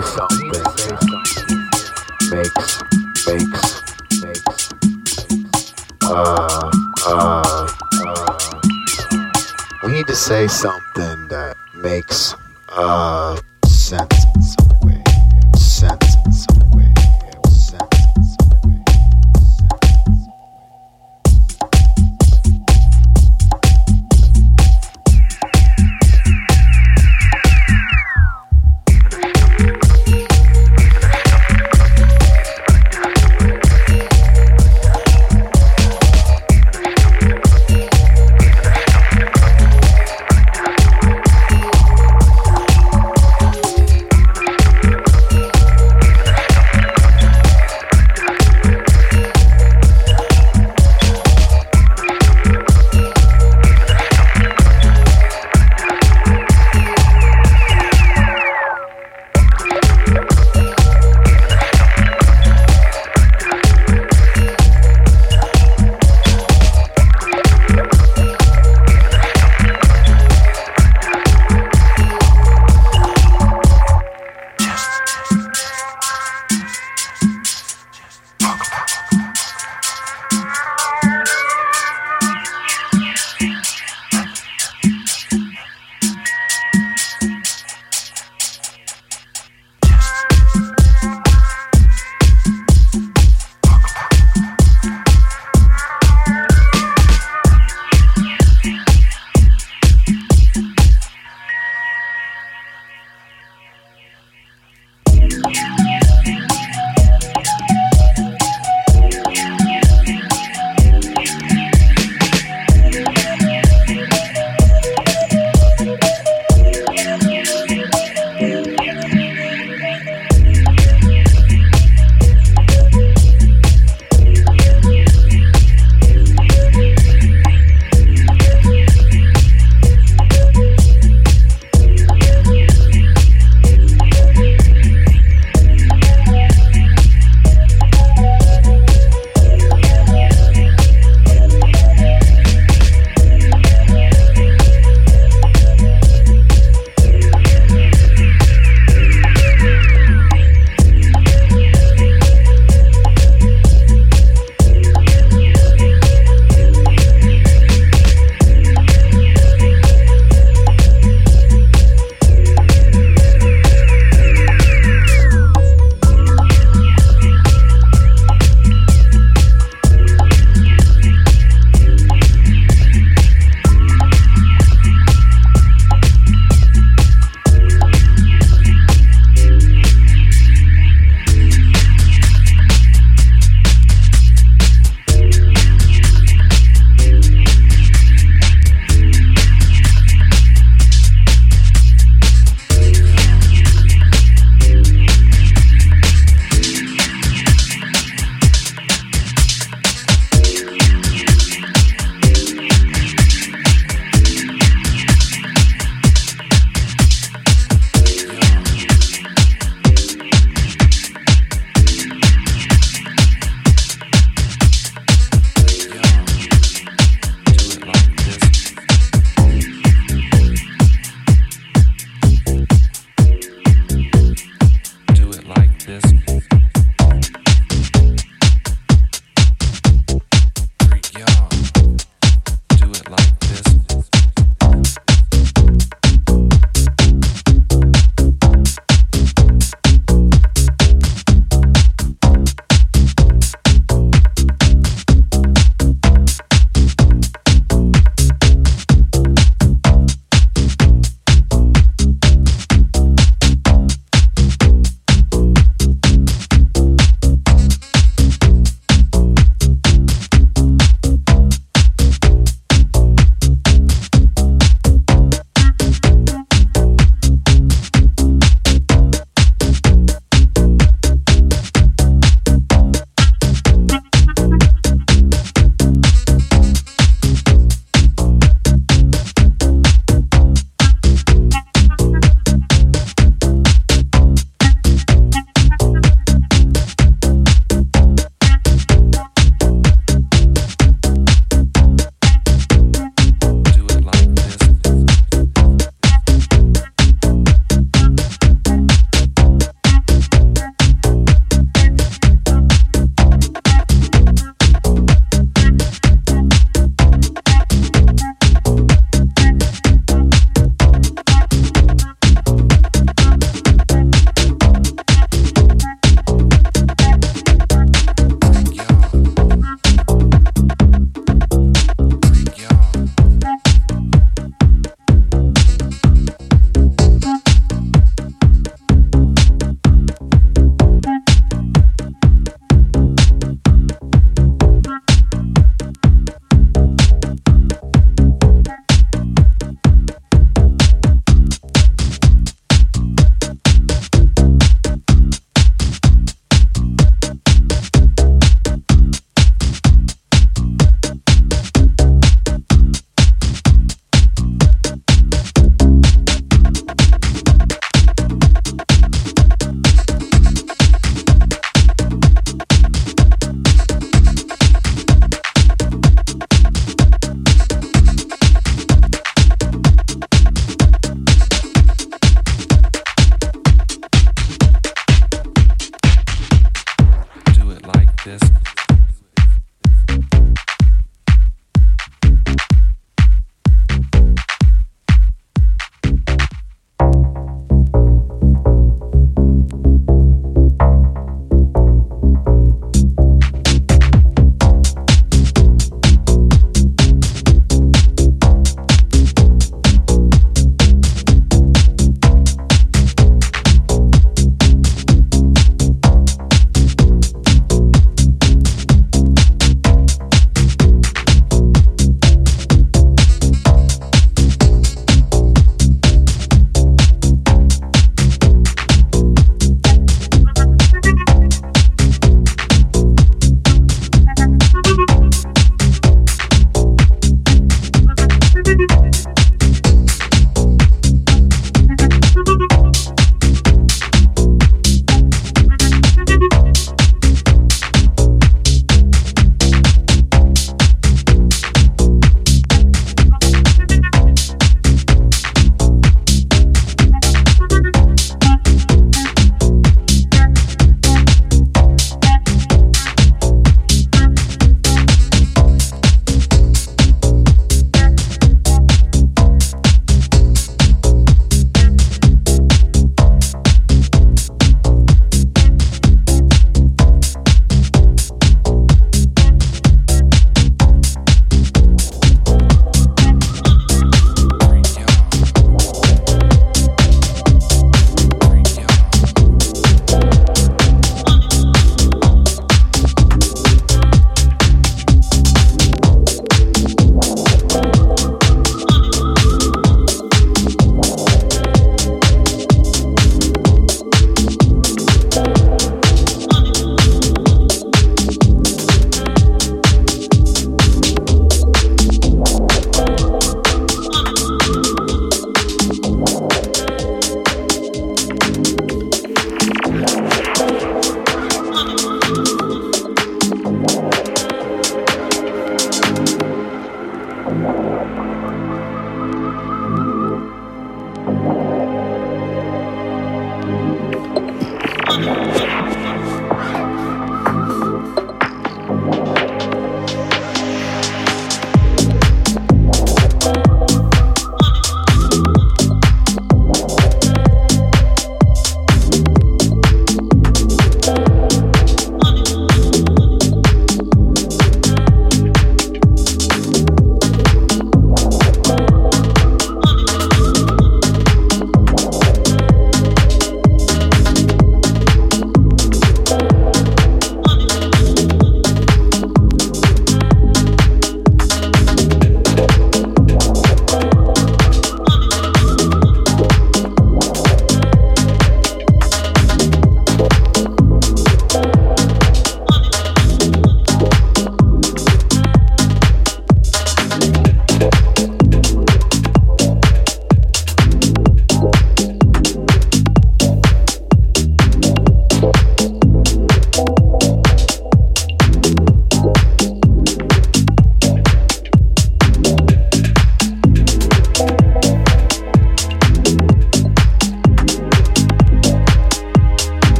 makes. Makes, makes, makes. Uh, uh, uh. We need to say something that makes, uh, sense